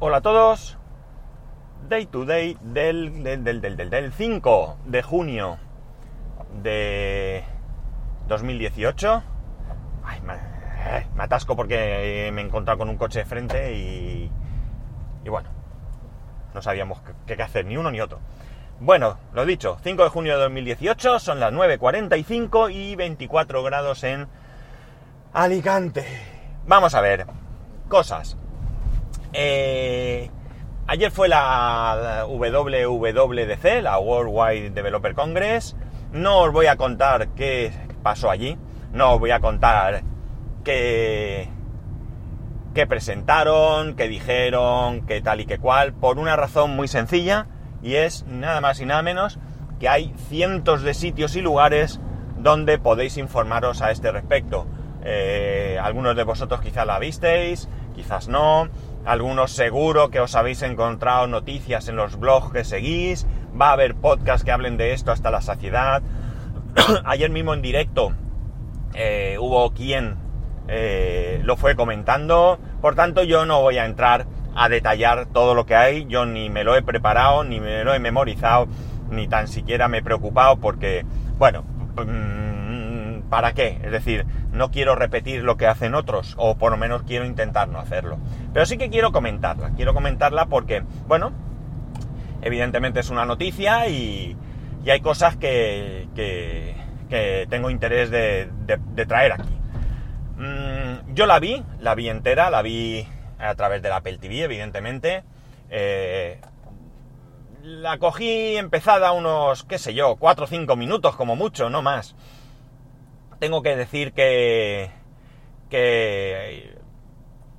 Hola a todos. Day to day del, del, del, del, del 5 de junio de 2018. Ay, me, eh, me, atasco porque me he encontrado con un coche de frente y, y bueno, no sabíamos qué, qué hacer, ni uno ni otro. Bueno, lo dicho, 5 de junio de 2018, son las 9.45 y 24 grados en Alicante. Vamos a ver, cosas. Eh, ayer fue la WWDC, la Worldwide Developer Congress. No os voy a contar qué pasó allí. No os voy a contar qué, presentaron, qué dijeron, qué tal y qué cual. Por una razón muy sencilla. Y es nada más y nada menos que hay cientos de sitios y lugares donde podéis informaros a este respecto. Eh, algunos de vosotros quizás la visteis, quizás no algunos seguro que os habéis encontrado noticias en los blogs que seguís, va a haber podcasts que hablen de esto hasta la saciedad. Ayer mismo en directo eh, hubo quien eh, lo fue comentando, por tanto yo no voy a entrar a detallar todo lo que hay, yo ni me lo he preparado, ni me lo he memorizado, ni tan siquiera me he preocupado porque, bueno, mm, ¿para qué? Es decir, no quiero repetir lo que hacen otros, o por lo menos quiero intentar no hacerlo. Pero sí que quiero comentarla, quiero comentarla porque, bueno, evidentemente es una noticia y, y hay cosas que, que, tengo interés de, de, de traer aquí. Mm, yo la vi, la vi entera, la vi a través del Apple TV, evidentemente. Eh, la cogí empezada unos, qué sé yo, 4 o 5 minutos como mucho, no más tengo que decir que,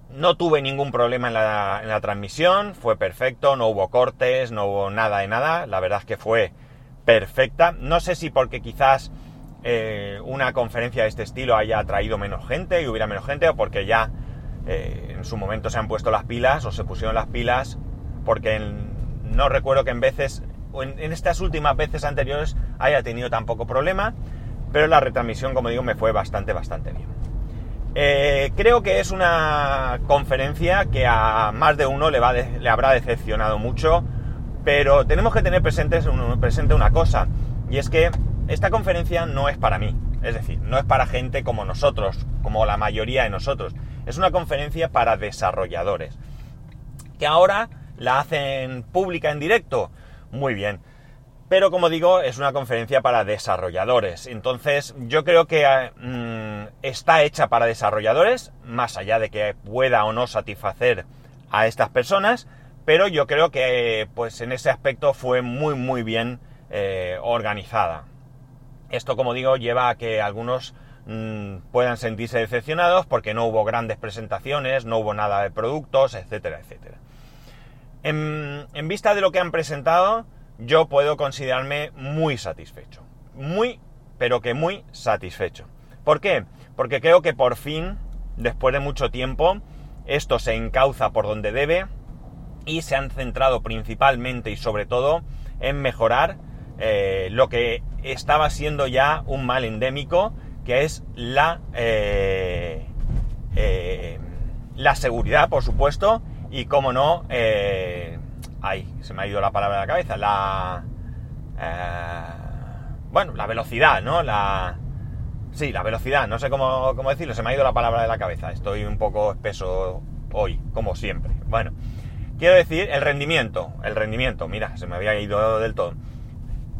no tuve ningún problema en la, transmisión, fue perfecto, no hubo cortes, no hubo nada de nada, la verdad es que fue perfecta. No sé si porque quizás eh, una conferencia de este estilo haya atraído menos gente y hubiera menos gente, o porque ya eh, en su momento se han puesto las pilas o se pusieron las pilas, porque no recuerdo que en veces, en, en estas últimas veces anteriores haya tenido tan poco problema pero la retransmisión, como digo, me fue bastante, bastante bien. Eh, creo que es una conferencia que a más de uno le, va le habrá decepcionado mucho, pero tenemos que tener presente una cosa, y es que esta conferencia no es para mí, es decir, no es para gente como nosotros, como la mayoría de nosotros, es una conferencia para desarrolladores, que ahora la hacen pública en directo, muy bien, pero como digo, es una conferencia para desarrolladores. Entonces, yo creo que mmm, está hecha para desarrolladores, más allá de que pueda o no satisfacer a estas personas, pero yo creo que pues en ese aspecto fue muy muy bien eh, organizada. Esto, como digo, lleva a que algunos mmm, puedan sentirse decepcionados porque no hubo grandes presentaciones, no hubo nada de productos, etcétera, etcétera. En vista de lo que han presentado, yo puedo considerarme muy satisfecho. Muy, pero que muy satisfecho. ¿Por qué? Porque creo que por fin, después de mucho tiempo, esto se encauza por donde debe y se han centrado principalmente y sobre todo en mejorar eh, lo que estaba siendo ya un mal endémico, que es la, eh, eh, la seguridad, por supuesto, y como no, Ay, se me ha ido la palabra de la cabeza. La. Eh, bueno, la velocidad, ¿no? La. Sí, la velocidad, no sé cómo, cómo, decirlo, se me ha ido la palabra de la cabeza. Estoy un poco espeso hoy, como siempre. Bueno, quiero decir el rendimiento. El rendimiento, mira, se me había ido del todo.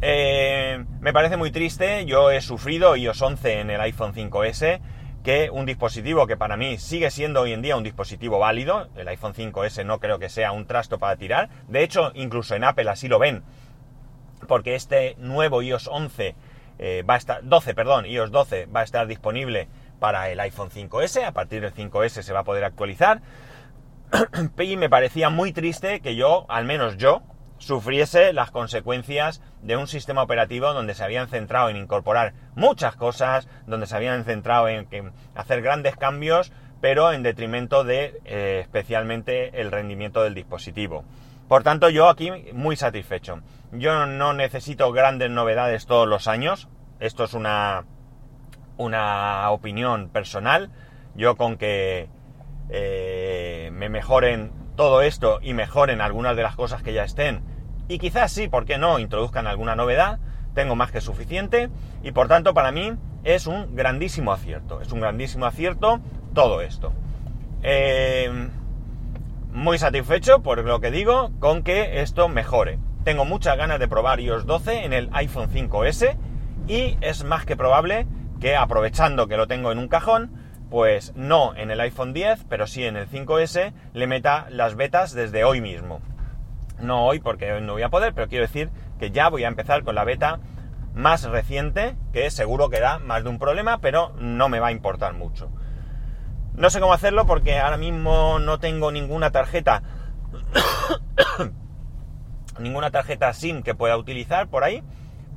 Eh, me parece muy triste, yo he sufrido iOS 11 en el iPhone 5S que un dispositivo que para mí sigue siendo hoy en día un dispositivo válido, el iPhone 5S no creo que sea un trasto para tirar, de hecho incluso en Apple así lo ven, porque este nuevo iOS 11 eh, va a estar, 12, perdón, iOS 12 va a estar disponible para el iPhone 5S, a partir del 5S se va a poder actualizar, y me parecía muy triste que yo, al menos yo, sufriese las consecuencias de un sistema operativo donde se habían centrado en incorporar muchas cosas, donde se habían centrado en hacer grandes cambios, pero en detrimento de eh, especialmente el rendimiento del dispositivo. Por tanto, yo aquí muy satisfecho. Yo no necesito grandes novedades todos los años. Esto es una, una opinión personal. Yo con que eh, me mejoren todo esto y mejoren algunas de las cosas que ya estén. Y quizás sí, ¿por qué no? Introduzcan alguna novedad. Tengo más que suficiente. Y por tanto, para mí es un grandísimo acierto. Es un grandísimo acierto todo esto. Eh, muy satisfecho, por lo que digo, con que esto mejore. Tengo muchas ganas de probar iOS 12 en el iPhone 5S y es más que probable que aprovechando que lo tengo en un cajón, pues no en el iPhone 10, pero sí en el 5S, le meta las betas desde hoy mismo. No hoy porque hoy no voy a poder, pero quiero decir que ya voy a empezar con la beta más reciente, que seguro que da más de un problema, pero no me va a importar mucho. No sé cómo hacerlo porque ahora mismo no tengo ninguna tarjeta, ninguna tarjeta SIM que pueda utilizar por ahí,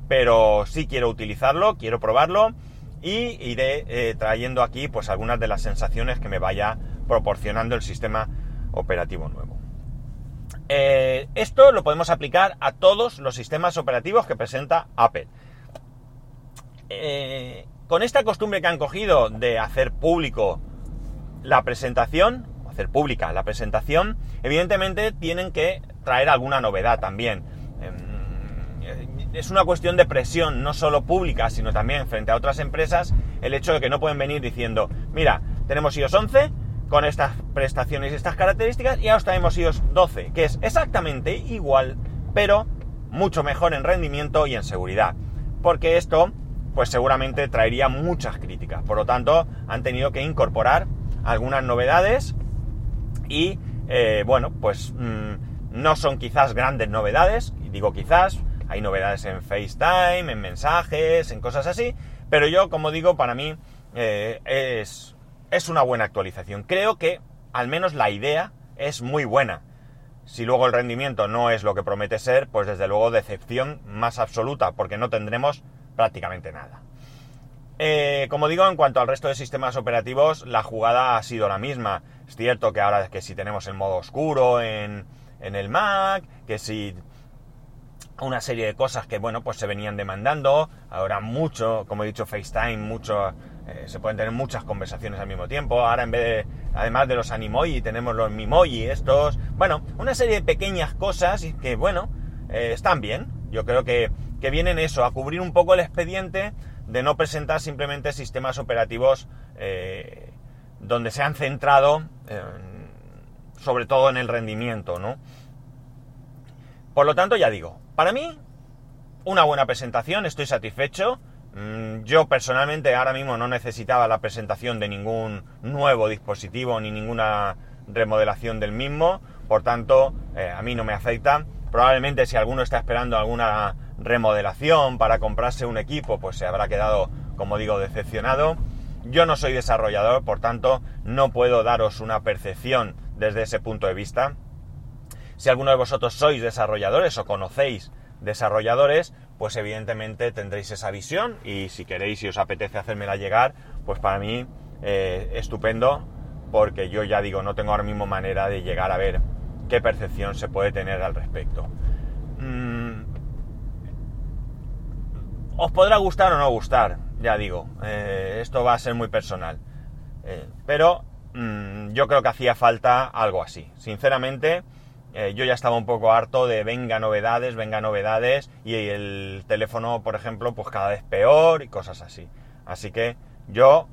pero sí quiero utilizarlo, quiero probarlo y iré eh, trayendo aquí pues algunas de las sensaciones que me vaya proporcionando el sistema operativo nuevo. Eh, esto lo podemos aplicar a todos los sistemas operativos que presenta Apple. Eh, con esta costumbre que han cogido de hacer público la presentación, hacer pública la presentación, evidentemente tienen que traer alguna novedad también es una cuestión de presión, no solo pública, sino también frente a otras empresas, el hecho de que no pueden venir diciendo, mira, tenemos iOS 11 con estas prestaciones y estas características y ahora tenemos iOS 12, que es exactamente igual, pero mucho mejor en rendimiento y en seguridad. Porque esto, pues seguramente traería muchas críticas. Por lo tanto, han tenido que incorporar algunas novedades y, eh, bueno, pues mm, no son quizás grandes novedades, digo quizás, hay novedades en FaceTime, en mensajes, en cosas así, pero yo, como digo, para mí eh, es, es una buena actualización. Creo que al menos la idea es muy buena. Si luego el rendimiento no es lo que promete ser, pues desde luego decepción más absoluta, porque no tendremos prácticamente nada. Eh, como digo, en cuanto al resto de sistemas operativos, la jugada ha sido la misma. Es cierto que ahora que si tenemos el modo oscuro en, en el Mac, que si una serie de cosas que, bueno, pues se venían demandando. Ahora mucho, como he dicho, FaceTime, mucho, eh, se pueden tener muchas conversaciones al mismo tiempo. Ahora en vez de, además de los animoji, tenemos los mimoji estos. Bueno, una serie de pequeñas cosas que, bueno, eh, están bien. Yo creo que, que vienen eso, a cubrir un poco el expediente de no presentar simplemente sistemas operativos eh, donde se han centrado sobre todo en el rendimiento, ¿no? Por lo tanto, ya digo, para mí, una buena presentación, estoy satisfecho. Mm, yo personalmente ahora mismo no necesitaba la presentación de ningún nuevo dispositivo ni ninguna remodelación del mismo, por tanto eh, a mí no me afecta. Probablemente si alguno está esperando alguna remodelación para comprarse un equipo, pues se habrá quedado, como digo, decepcionado. Yo no soy desarrollador, por tanto no puedo daros una percepción desde ese punto de vista. Si alguno de vosotros sois desarrolladores o conocéis desarrolladores, pues evidentemente tendréis esa visión y si queréis y os apetece hacérmela llegar, pues para mí eh, estupendo porque yo ya digo, no tengo ahora mismo manera de llegar a ver qué percepción se puede tener al respecto. Mm, os podrá gustar o no gustar, ya digo, eh, esto va a ser muy personal. Eh, pero mm, yo creo que hacía falta algo así. Sinceramente, eh, yo ya estaba un poco harto de venga novedades, venga novedades y el teléfono, por ejemplo, pues cada vez peor y cosas así. Así que yo,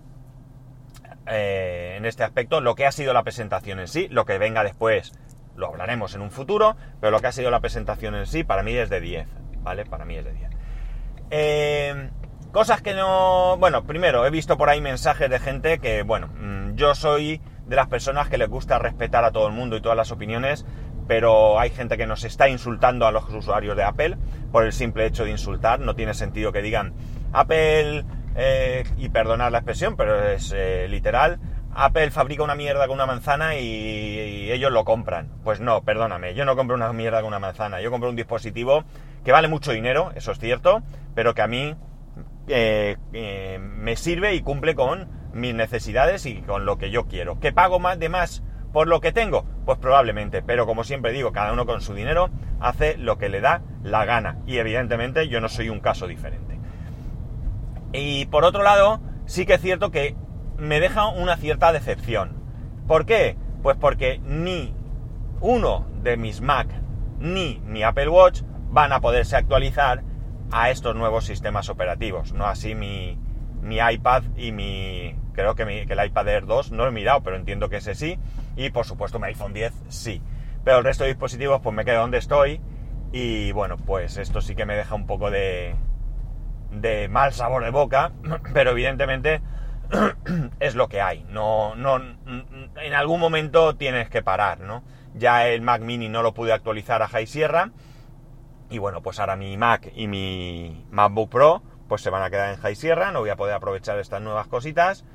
eh, en este aspecto, lo que ha sido la presentación en sí, lo que venga después lo hablaremos en un futuro, pero lo que ha sido la presentación en sí para mí es de 10, ¿vale? Para mí es de 10. Eh, cosas que no... Bueno, primero, he visto por ahí mensajes de gente que, bueno, mm, yo soy de las personas que les gusta respetar a todo el mundo y todas las opiniones, pero hay gente que nos está insultando a los usuarios de Apple por el simple hecho de insultar. No tiene sentido que digan Apple, eh, y perdonar la expresión, pero es eh, literal, Apple fabrica una mierda con una manzana y, ellos lo compran. Pues no, perdóname, yo no compro una mierda con una manzana, yo compro un dispositivo que vale mucho dinero, eso es cierto, pero que a mí eh, me sirve y cumple con mis necesidades y con lo que yo quiero. ¿Que pago más de más ¿Por lo que tengo? Pues probablemente, pero como siempre digo, cada uno con su dinero hace lo que le da la gana. Y evidentemente yo no soy un caso diferente. Y por otro lado, sí que es cierto que me deja una cierta decepción. ¿Por qué? Pues porque ni uno de mis Mac ni mi Apple Watch van a poderse actualizar a estos nuevos sistemas operativos. No así mi, mi iPad y mi... Creo que, mi, que el iPad Air 2 no lo he mirado, pero entiendo que ese sí. Y por supuesto mi iPhone 10 sí. Pero el resto de dispositivos pues me quedo donde estoy. Y bueno, pues esto sí que me deja un poco de, de mal sabor de boca. Pero evidentemente es lo que hay. No, no, en algún momento tienes que parar, ¿no? Ya el Mac Mini no lo pude actualizar a High Sierra. Y bueno, pues ahora mi Mac y mi MacBook Pro pues se van a quedar en High Sierra. No voy a poder aprovechar estas nuevas cositas.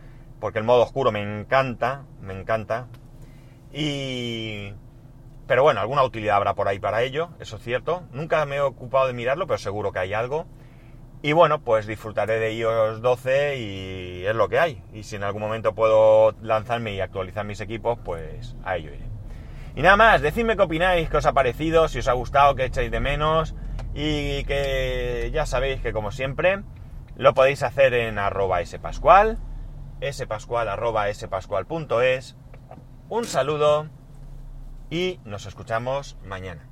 Porque el modo oscuro me encanta, me encanta. Y... Pero bueno, alguna utilidad habrá por ahí para ello, eso es cierto. Nunca me he ocupado de mirarlo, pero seguro que hay algo. Y bueno, pues disfrutaré de iOS 12 y es lo que hay. Y si en algún momento puedo lanzarme y actualizar mis equipos, pues a ello iré. Y nada más, decidme qué opináis, qué os ha parecido, si os ha gustado, qué echáis de menos. Y que ya sabéis que como siempre, lo podéis hacer en arroba spascual, spascual arroba spascual.es. Un saludo y nos escuchamos mañana.